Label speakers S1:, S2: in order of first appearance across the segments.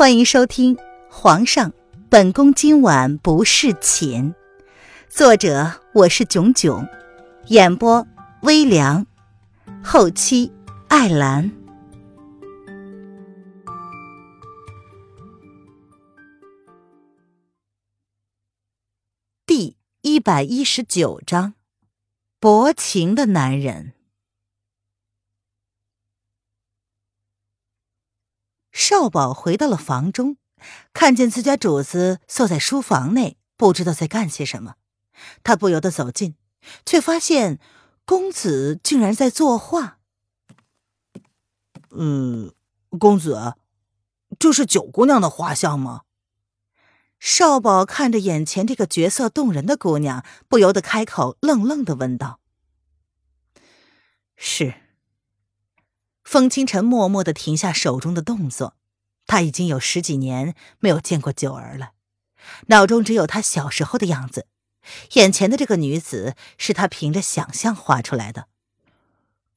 S1: 欢迎收听《皇上，本宫今晚不侍寝》，作者我是囧囧，演播微凉，后期艾兰。第一百一十九章，薄情的男人。少保回到了房中，看见自家主子坐在书房内，不知道在干些什么。他不由得走近，却发现公子竟然在作画。
S2: 嗯，公子，这是九姑娘的画像吗？
S1: 少保看着眼前这个绝色动人的姑娘，不由得开口，愣愣的问道：“是。”风清晨默默的停下手中的动作，他已经有十几年没有见过九儿了，脑中只有她小时候的样子。眼前的这个女子是他凭着想象画出来的。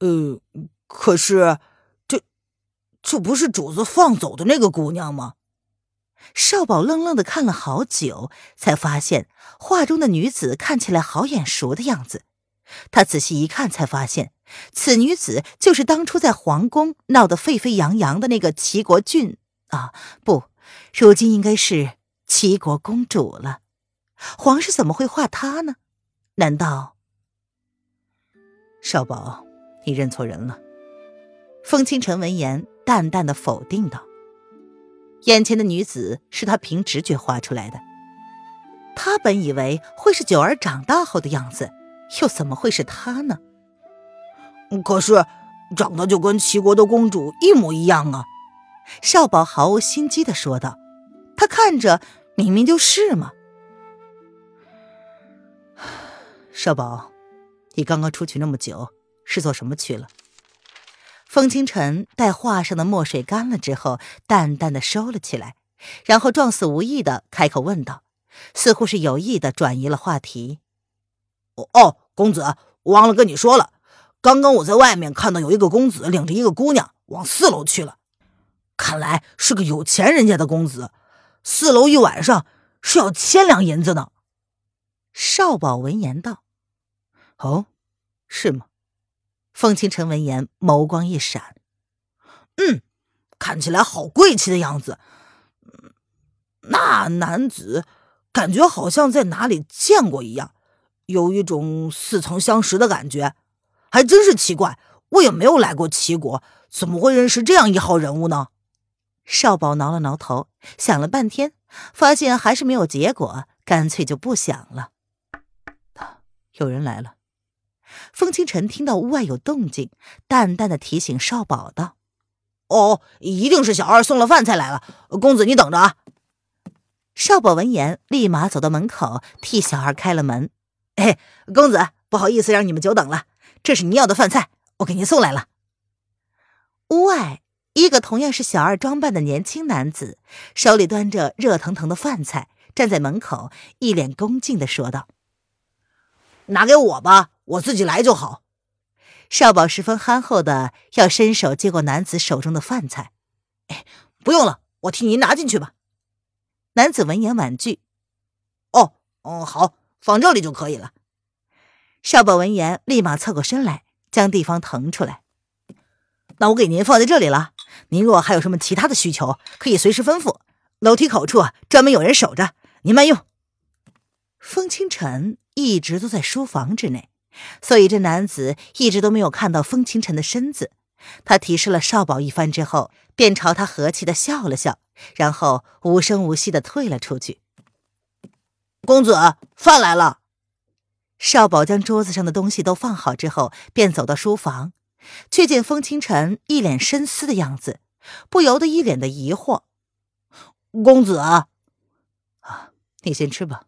S2: 呃，可是，这，这不是主子放走的那个姑娘吗？
S1: 少宝愣愣的看了好久，才发现画中的女子看起来好眼熟的样子。他仔细一看，才发现此女子就是当初在皇宫闹得沸沸扬扬的那个齐国郡啊！不，如今应该是齐国公主了。皇上怎么会画她呢？难道？少保，你认错人了。风清晨闻言，淡淡的否定道：“眼前的女子是他凭直觉画出来的。他本以为会是九儿长大后的样子。”又怎么会是她呢？
S2: 可是长得就跟齐国的公主一模一样啊！
S1: 少保毫无心机的说道：“他看着明明就是嘛。”少保，你刚刚出去那么久，是做什么去了？风清晨待画上的墨水干了之后，淡淡的收了起来，然后状似无意的开口问道，似乎是有意的转移了话题。
S2: 哦，公子，忘了跟你说了，刚刚我在外面看到有一个公子领着一个姑娘往四楼去了，看来是个有钱人家的公子，四楼一晚上是要千两银子呢。
S1: 少保闻言道：“哦，是吗？”风清晨闻言眸光一闪：“
S2: 嗯，看起来好贵气的样子。那男子感觉好像在哪里见过一样。”有一种似曾相识的感觉，还真是奇怪。我也没有来过齐国，怎么会认识这样一号人物呢？
S1: 少保挠了挠头，想了半天，发现还是没有结果，干脆就不想了。有人来了。风清晨听到屋外有动静，淡淡的提醒少保道：“
S2: 哦，一定是小二送了饭菜来了。公子，你等着啊。”
S1: 少保闻言，立马走到门口，替小二开了门。
S2: 哎，公子，不好意思让你们久等了。这是您要的饭菜，我给您送来了。
S1: 屋外，一个同样是小二装扮的年轻男子，手里端着热腾腾的饭菜，站在门口，一脸恭敬的说道：“
S2: 拿给我吧，我自己来就好。”
S1: 少宝十分憨厚的要伸手接过男子手中的饭菜。
S2: “哎，不用了，我替您拿进去吧。”
S1: 男子闻言婉拒。
S2: “哦，哦，好。”放这里就可以了。
S1: 少保闻言，立马侧过身来，将地方腾出来。
S2: 那我给您放在这里了。您若还有什么其他的需求，可以随时吩咐。楼梯口处专门有人守着，您慢用。
S1: 风清晨一直都在书房之内，所以这男子一直都没有看到风清晨的身子。他提示了少保一番之后，便朝他和气的笑了笑，然后无声无息的退了出去。
S2: 公子，饭来了。
S1: 少保将桌子上的东西都放好之后，便走到书房，却见风清晨一脸深思的样子，不由得一脸的疑惑。
S2: 公子，啊，
S1: 你先吃吧，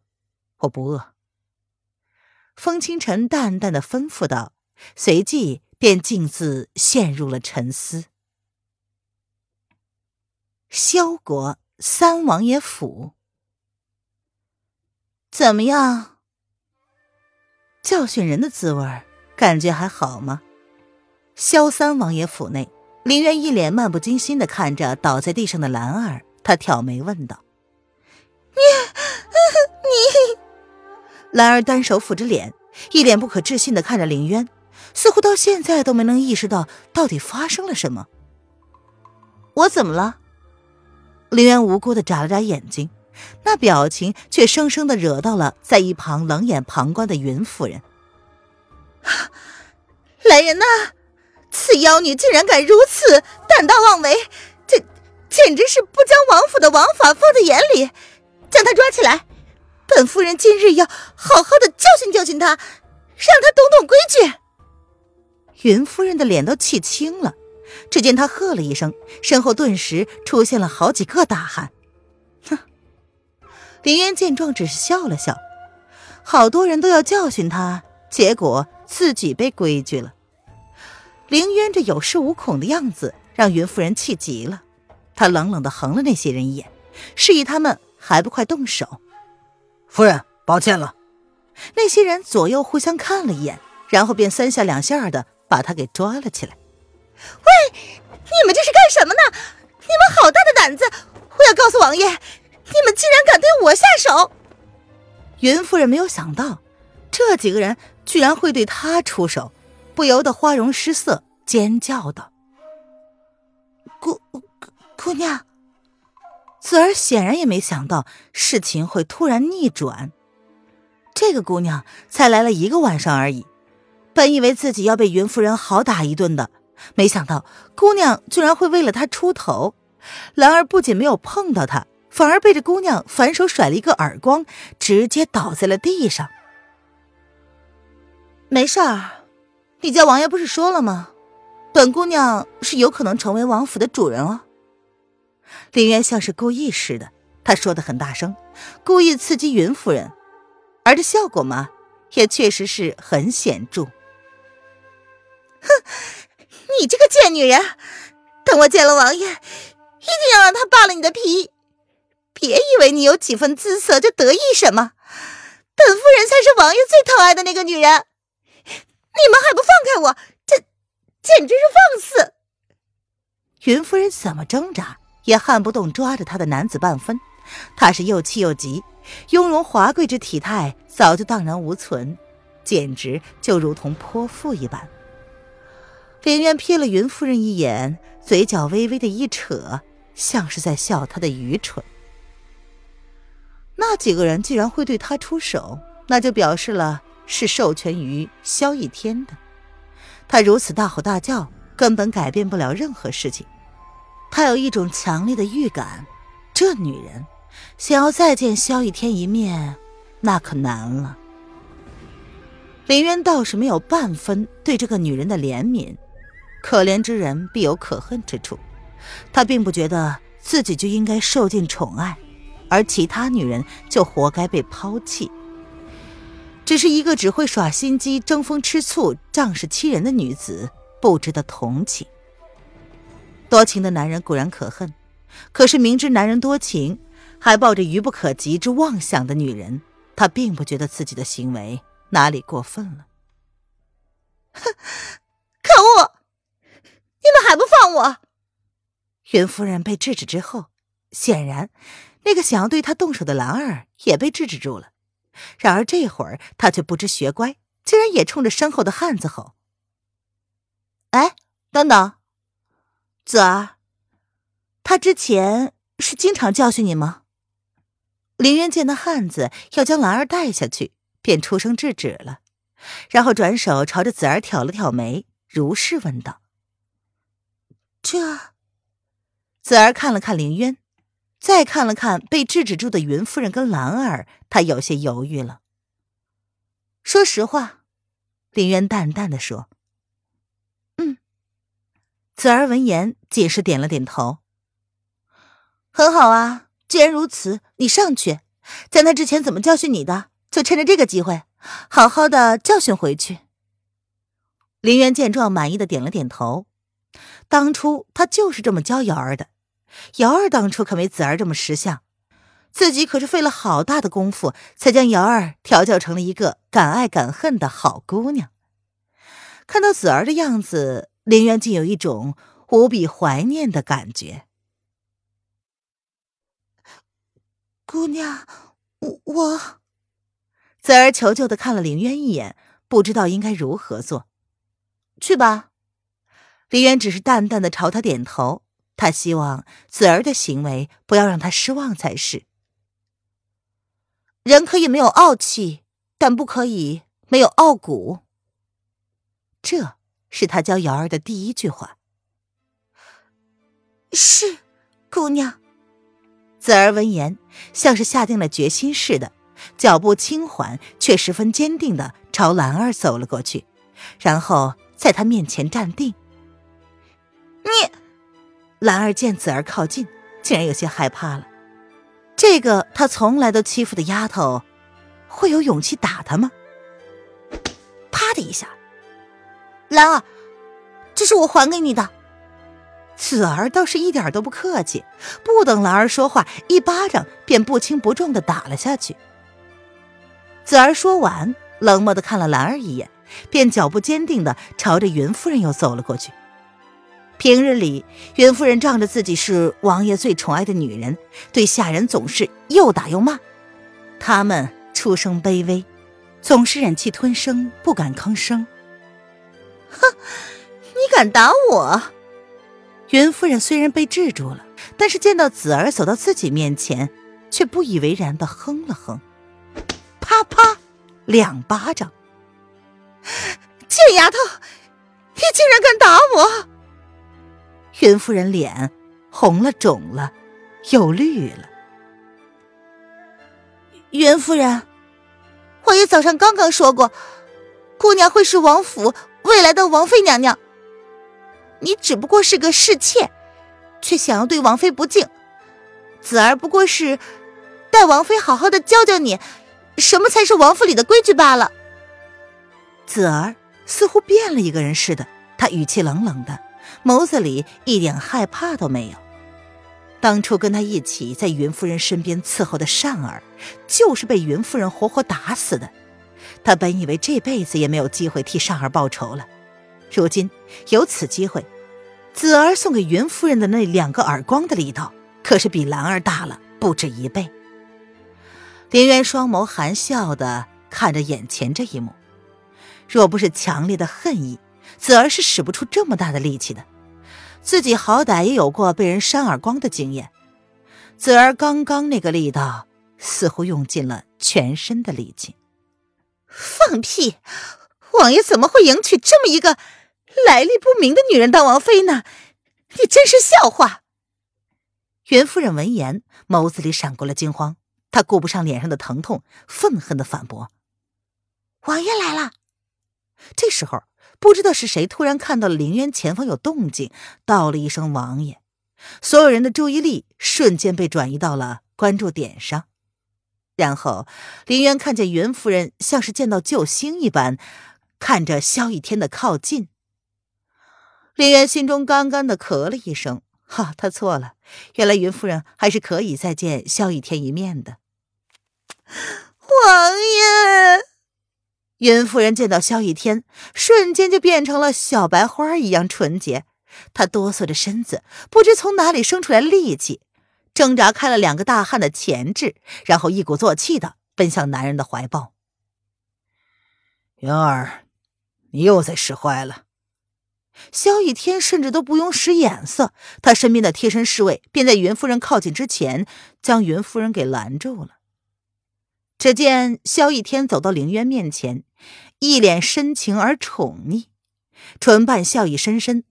S1: 我不饿。风清晨淡淡的吩咐道，随即便径自陷入了沉思。萧国三王爷府。怎么样？教训人的滋味感觉还好吗？萧三王爷府内，林渊一脸漫不经心的看着倒在地上的兰儿，他挑眉问道：“
S3: 你，你？”
S1: 兰儿单手抚着脸，一脸不可置信的看着林渊，似乎到现在都没能意识到到底发生了什么。我怎么了？林渊无辜的眨了眨眼睛，那表情却生生的惹到了在一旁冷眼旁观的云夫人。
S3: 来人呐！此妖女竟然敢如此胆大妄为，这简直是不将王府的王法放在眼里！将她抓起来，本夫人今日要好好的教训教训她，让她懂懂规矩。
S1: 云夫人的脸都气青了。只见她喝了一声，身后顿时出现了好几个大汉。哼！林渊见状，只是笑了笑。好多人都要教训他，结果自己被规矩了。林渊这有恃无恐的样子，让云夫人气急了。她冷冷的横了那些人一眼，示意他们还不快动手。
S2: 夫人，抱歉了。
S1: 那些人左右互相看了一眼，然后便三下两下的把他给抓了起来。
S3: 喂，你们这是干什么呢？你们好大的胆子！我要告诉王爷，对我下手！
S1: 云夫人没有想到，这几个人居然会对她出手，不由得花容失色，尖叫道：“
S3: 姑姑娘！”
S1: 子儿显然也没想到事情会突然逆转。这个姑娘才来了一个晚上而已，本以为自己要被云夫人好打一顿的。没想到姑娘居然会为了她出头，兰儿不仅没有碰到她，反而被这姑娘反手甩了一个耳光，直接倒在了地上。没事儿，你家王爷不是说了吗？本姑娘是有可能成为王府的主人哦。林渊像是故意似的，他说的很大声，故意刺激云夫人，而这效果嘛，也确实是很显著。
S3: 哼。你这个贱女人！等我见了王爷，一定要让他扒了你的皮！别以为你有几分姿色就得意什么，本夫人才是王爷最疼爱的那个女人！你们还不放开我，这简直是放肆！
S1: 云夫人怎么挣扎也撼不动抓着她的男子半分，她是又气又急，雍容华贵之体态早就荡然无存，简直就如同泼妇一般。林渊瞥了云夫人一眼，嘴角微微的一扯，像是在笑她的愚蠢。那几个人既然会对他出手，那就表示了是授权于萧逸天的。他如此大吼大叫，根本改变不了任何事情。他有一种强烈的预感，这女人想要再见萧逸天一面，那可难了。林渊倒是没有半分对这个女人的怜悯。可怜之人必有可恨之处，他并不觉得自己就应该受尽宠爱，而其他女人就活该被抛弃。只是一个只会耍心机、争风吃醋、仗势欺人的女子，不值得同情。多情的男人固然可恨，可是明知男人多情，还抱着愚不可及之妄想的女人，他并不觉得自己的行为哪里过分了。
S3: 哼，可恶！你们还不放我！
S1: 云夫人被制止之后，显然那个想要对他动手的兰儿也被制止住了。然而这会儿他却不知学乖，竟然也冲着身后的汉子吼：“哎，等等，子儿，他之前是经常教训你吗？”林渊见那汉子要将兰儿带下去，便出声制止了，然后转手朝着子儿挑了挑眉，如是问道。这，子儿看了看林渊，再看了看被制止住的云夫人跟兰儿，他有些犹豫了。说实话，林渊淡淡的说：“嗯。”子儿闻言，仅是点了点头。很好啊，既然如此，你上去，在他之前怎么教训你的，就趁着这个机会，好好的教训回去。林渊见状，满意的点了点头。当初他就是这么教瑶儿的，瑶儿当初可没子儿这么识相，自己可是费了好大的功夫，才将瑶儿调教成了一个敢爱敢恨的好姑娘。看到子儿的样子，林渊竟有一种无比怀念的感觉。
S3: 姑娘，我我。
S1: 子儿求救的看了林渊一眼，不知道应该如何做。去吧。林渊只是淡淡的朝他点头，他希望子儿的行为不要让他失望才是。
S3: 人可以没有傲气，但不可以没有傲骨。
S1: 这是他教瑶儿的第一句话。
S3: 是，姑娘。
S1: 子儿闻言，像是下定了决心似的，脚步轻缓却十分坚定的朝兰儿走了过去，然后在他面前站定。
S3: 你，
S1: 兰儿见子儿靠近，竟然有些害怕了。这个他从来都欺负的丫头，会有勇气打他吗？
S3: 啪的一下，兰儿，这是我还给你的。
S1: 子儿倒是一点都不客气，不等兰儿说话，一巴掌便不轻不重的打了下去。子儿说完，冷漠的看了兰儿一眼，便脚步坚定的朝着云夫人又走了过去。平日里，云夫人仗着自己是王爷最宠爱的女人，对下人总是又打又骂。他们出生卑微，总是忍气吞声，不敢吭声。
S3: 哼，你敢打我？
S1: 云夫人虽然被制住了，但是见到子儿走到自己面前，却不以为然的哼了哼，啪啪，两巴掌。
S3: 贱丫头，你竟然敢打我！
S1: 云夫人脸红了，肿了，又绿了。
S3: 云夫人，王爷早上刚刚说过，姑娘会是王府未来的王妃娘娘。你只不过是个侍妾，却想要对王妃不敬。子儿不过是待王妃好好的教教你，什么才是王府里的规矩罢了。
S1: 子儿似乎变了一个人似的，他语气冷冷的，眸子里一点害怕都没有。当初跟他一起在云夫人身边伺候的善儿，就是被云夫人活活打死的。他本以为这辈子也没有机会替善儿报仇了。如今有此机会，子儿送给云夫人的那两个耳光的力道，可是比兰儿大了不止一倍。林渊双眸含笑的看着眼前这一幕，若不是强烈的恨意，子儿是使不出这么大的力气的。自己好歹也有过被人扇耳光的经验，子儿刚刚那个力道，似乎用尽了全身的力气。
S3: 放屁！王爷怎么会迎娶这么一个来历不明的女人当王妃呢？你真是笑话！
S1: 袁夫人闻言，眸子里闪过了惊慌，她顾不上脸上的疼痛，愤恨的反驳：“
S3: 王爷来了。”
S1: 这时候，不知道是谁突然看到了陵园前方有动静，道了一声“王爷”，所有人的注意力瞬间被转移到了关注点上。然后，林渊看见云夫人像是见到救星一般。看着萧逸天的靠近，林渊心中干干的咳了一声。哈，他错了，原来云夫人还是可以再见萧逸天一面的。
S3: 王爷，
S1: 云夫人见到萧逸天，瞬间就变成了小白花一样纯洁。她哆嗦着身子，不知从哪里生出来力气，挣扎开了两个大汉的前置，然后一鼓作气的奔向男人的怀抱。
S2: 云儿。你又在使坏了，
S1: 萧逸天甚至都不用使眼色，他身边的贴身侍卫便在云夫人靠近之前将云夫人给拦住了。只见萧逸天走到凌渊面前，一脸深情而宠溺，唇瓣笑意深深，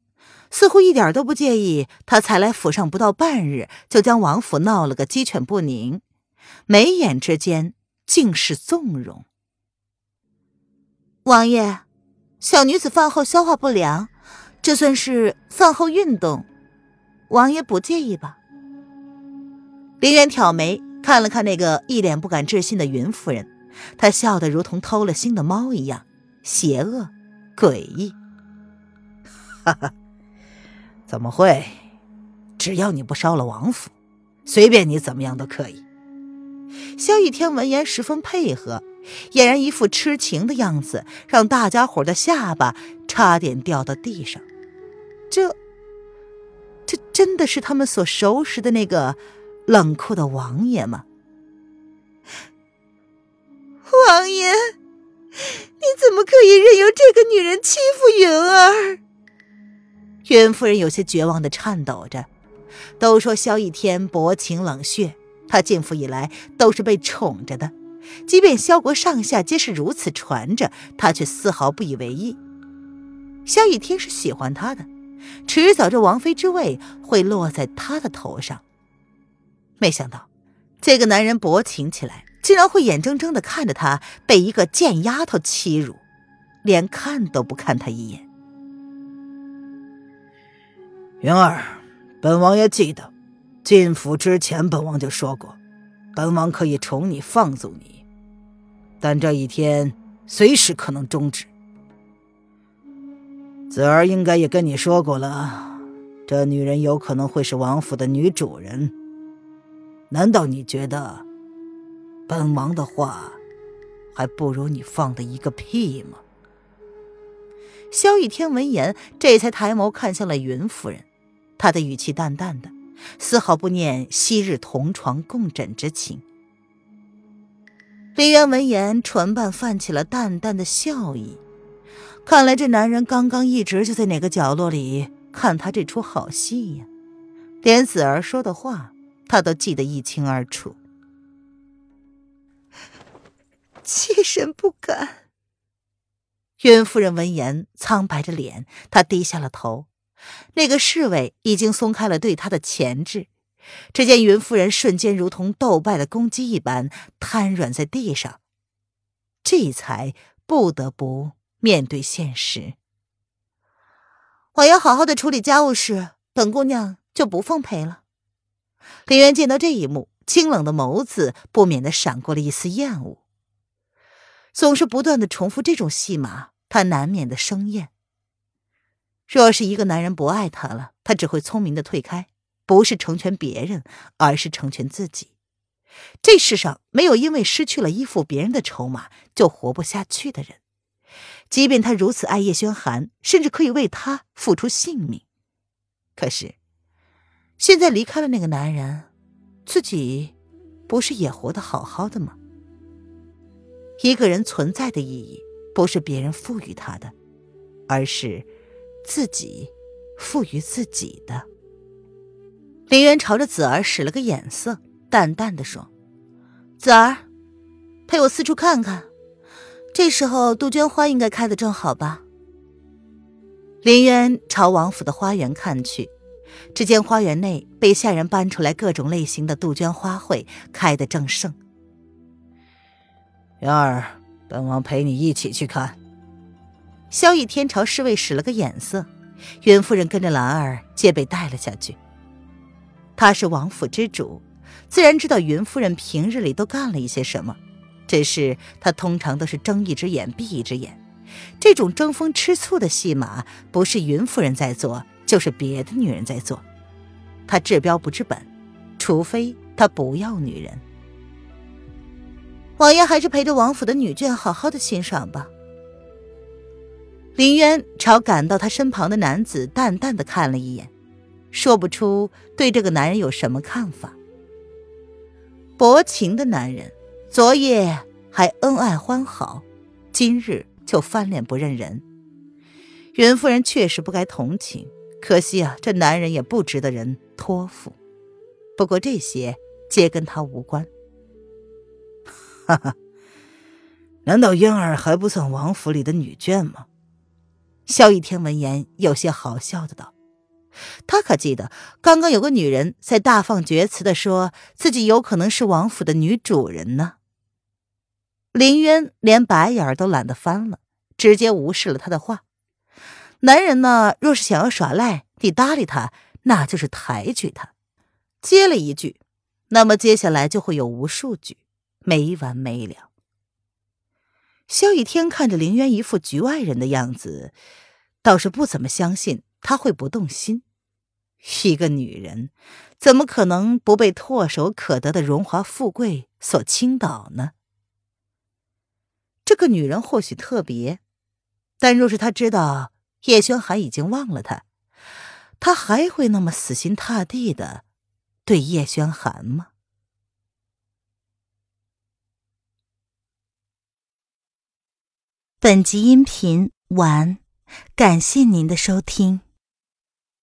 S1: 似乎一点都不介意他才来府上不到半日就将王府闹了个鸡犬不宁，眉眼之间尽是纵容。
S3: 王爷。小女子饭后消化不良，这算是饭后运动，王爷不介意吧？
S1: 林渊挑眉看了看那个一脸不敢置信的云夫人，她笑得如同偷了心的猫一样，邪恶诡异。
S2: 哈哈，怎么会？只要你不烧了王府，随便你怎么样都可以。
S1: 萧逸天闻言十分配合。俨然一副痴情的样子，让大家伙的下巴差点掉到地上。这，这真的是他们所熟识的那个冷酷的王爷吗？
S3: 王爷，你怎么可以任由这个女人欺负云儿？
S1: 云夫人有些绝望的颤抖着。都说萧逸天薄情冷血，他进府以来都是被宠着的，即便萧国上下皆是如此传着，他却丝毫不以为意。萧逸天是喜欢他的，迟早这王妃之位会落在他的头上。没想到，这个男人薄情起来，竟然会眼睁睁的看着他被一个贱丫头欺辱，连看都不看他一眼。
S2: 云儿。本王爷记得，进府之前，本王就说过，本王可以宠你、放纵你，但这一天随时可能终止。子儿应该也跟你说过了，这女人有可能会是王府的女主人。难道你觉得，本王的话还不如你放的一个屁吗？
S1: 萧逸天闻言，这才抬眸看向了云夫人。他的语气淡淡的，丝毫不念昔日同床共枕之情。林渊闻言，唇瓣泛起了淡淡的笑意。看来这男人刚刚一直就在哪个角落里看他这出好戏呀，连子儿说的话他都记得一清二楚。
S3: 妾身不敢。
S1: 云夫人闻言，苍白着脸，她低下了头。那个侍卫已经松开了对她的钳制，只见云夫人瞬间如同斗败的公鸡一般瘫软在地上，这才不得不面对现实。我要好好的处理家务事，本姑娘就不奉陪了。林渊见到这一幕，清冷的眸子不免的闪过了一丝厌恶。总是不断的重复这种戏码，他难免的生厌。若是一个男人不爱她了，他只会聪明的退开，不是成全别人，而是成全自己。这世上没有因为失去了依附别人的筹码就活不下去的人。即便他如此爱叶轩寒，甚至可以为他付出性命，可是现在离开了那个男人，自己不是也活得好好的吗？一个人存在的意义，不是别人赋予他的，而是。自己赋予自己的。林渊朝着子儿使了个眼色，淡淡的说：“子儿，陪我四处看看。这时候杜鹃花应该开的正好吧？”林渊朝王府的花园看去，只见花园内被下人搬出来各种类型的杜鹃花卉，开得正盛。
S2: 元儿，本王陪你一起去看。
S1: 萧逸天朝侍卫使了个眼色，云夫人跟着兰儿皆被带了下去。他是王府之主，自然知道云夫人平日里都干了一些什么。只是他通常都是睁一只眼闭一只眼，这种争风吃醋的戏码，不是云夫人在做，就是别的女人在做。他治标不治本，除非他不要女人。王爷还是陪着王府的女眷好好的欣赏吧。林渊朝赶到他身旁的男子淡淡的看了一眼，说不出对这个男人有什么看法。薄情的男人，昨夜还恩爱欢好，今日就翻脸不认人。袁夫人确实不该同情，可惜啊，这男人也不值得人托付。不过这些皆跟他无关。
S2: 哈哈，难道嫣儿还不算王府里的女眷吗？
S1: 萧逸天闻言，有些好笑的道：“他可记得刚刚有个女人在大放厥词的说自己有可能是王府的女主人呢。”林渊连白眼都懒得翻了，直接无视了他的话。男人呢，若是想要耍赖，你搭理他，那就是抬举他。接了一句，那么接下来就会有无数句，没完没了。萧逸天看着林渊一副局外人的样子，倒是不怎么相信他会不动心。一个女人，怎么可能不被唾手可得的荣华富贵所倾倒呢？这个女人或许特别，但若是他知道叶轩寒已经忘了他，他还会那么死心塌地的对叶轩寒吗？本集音频完，感谢您的收听。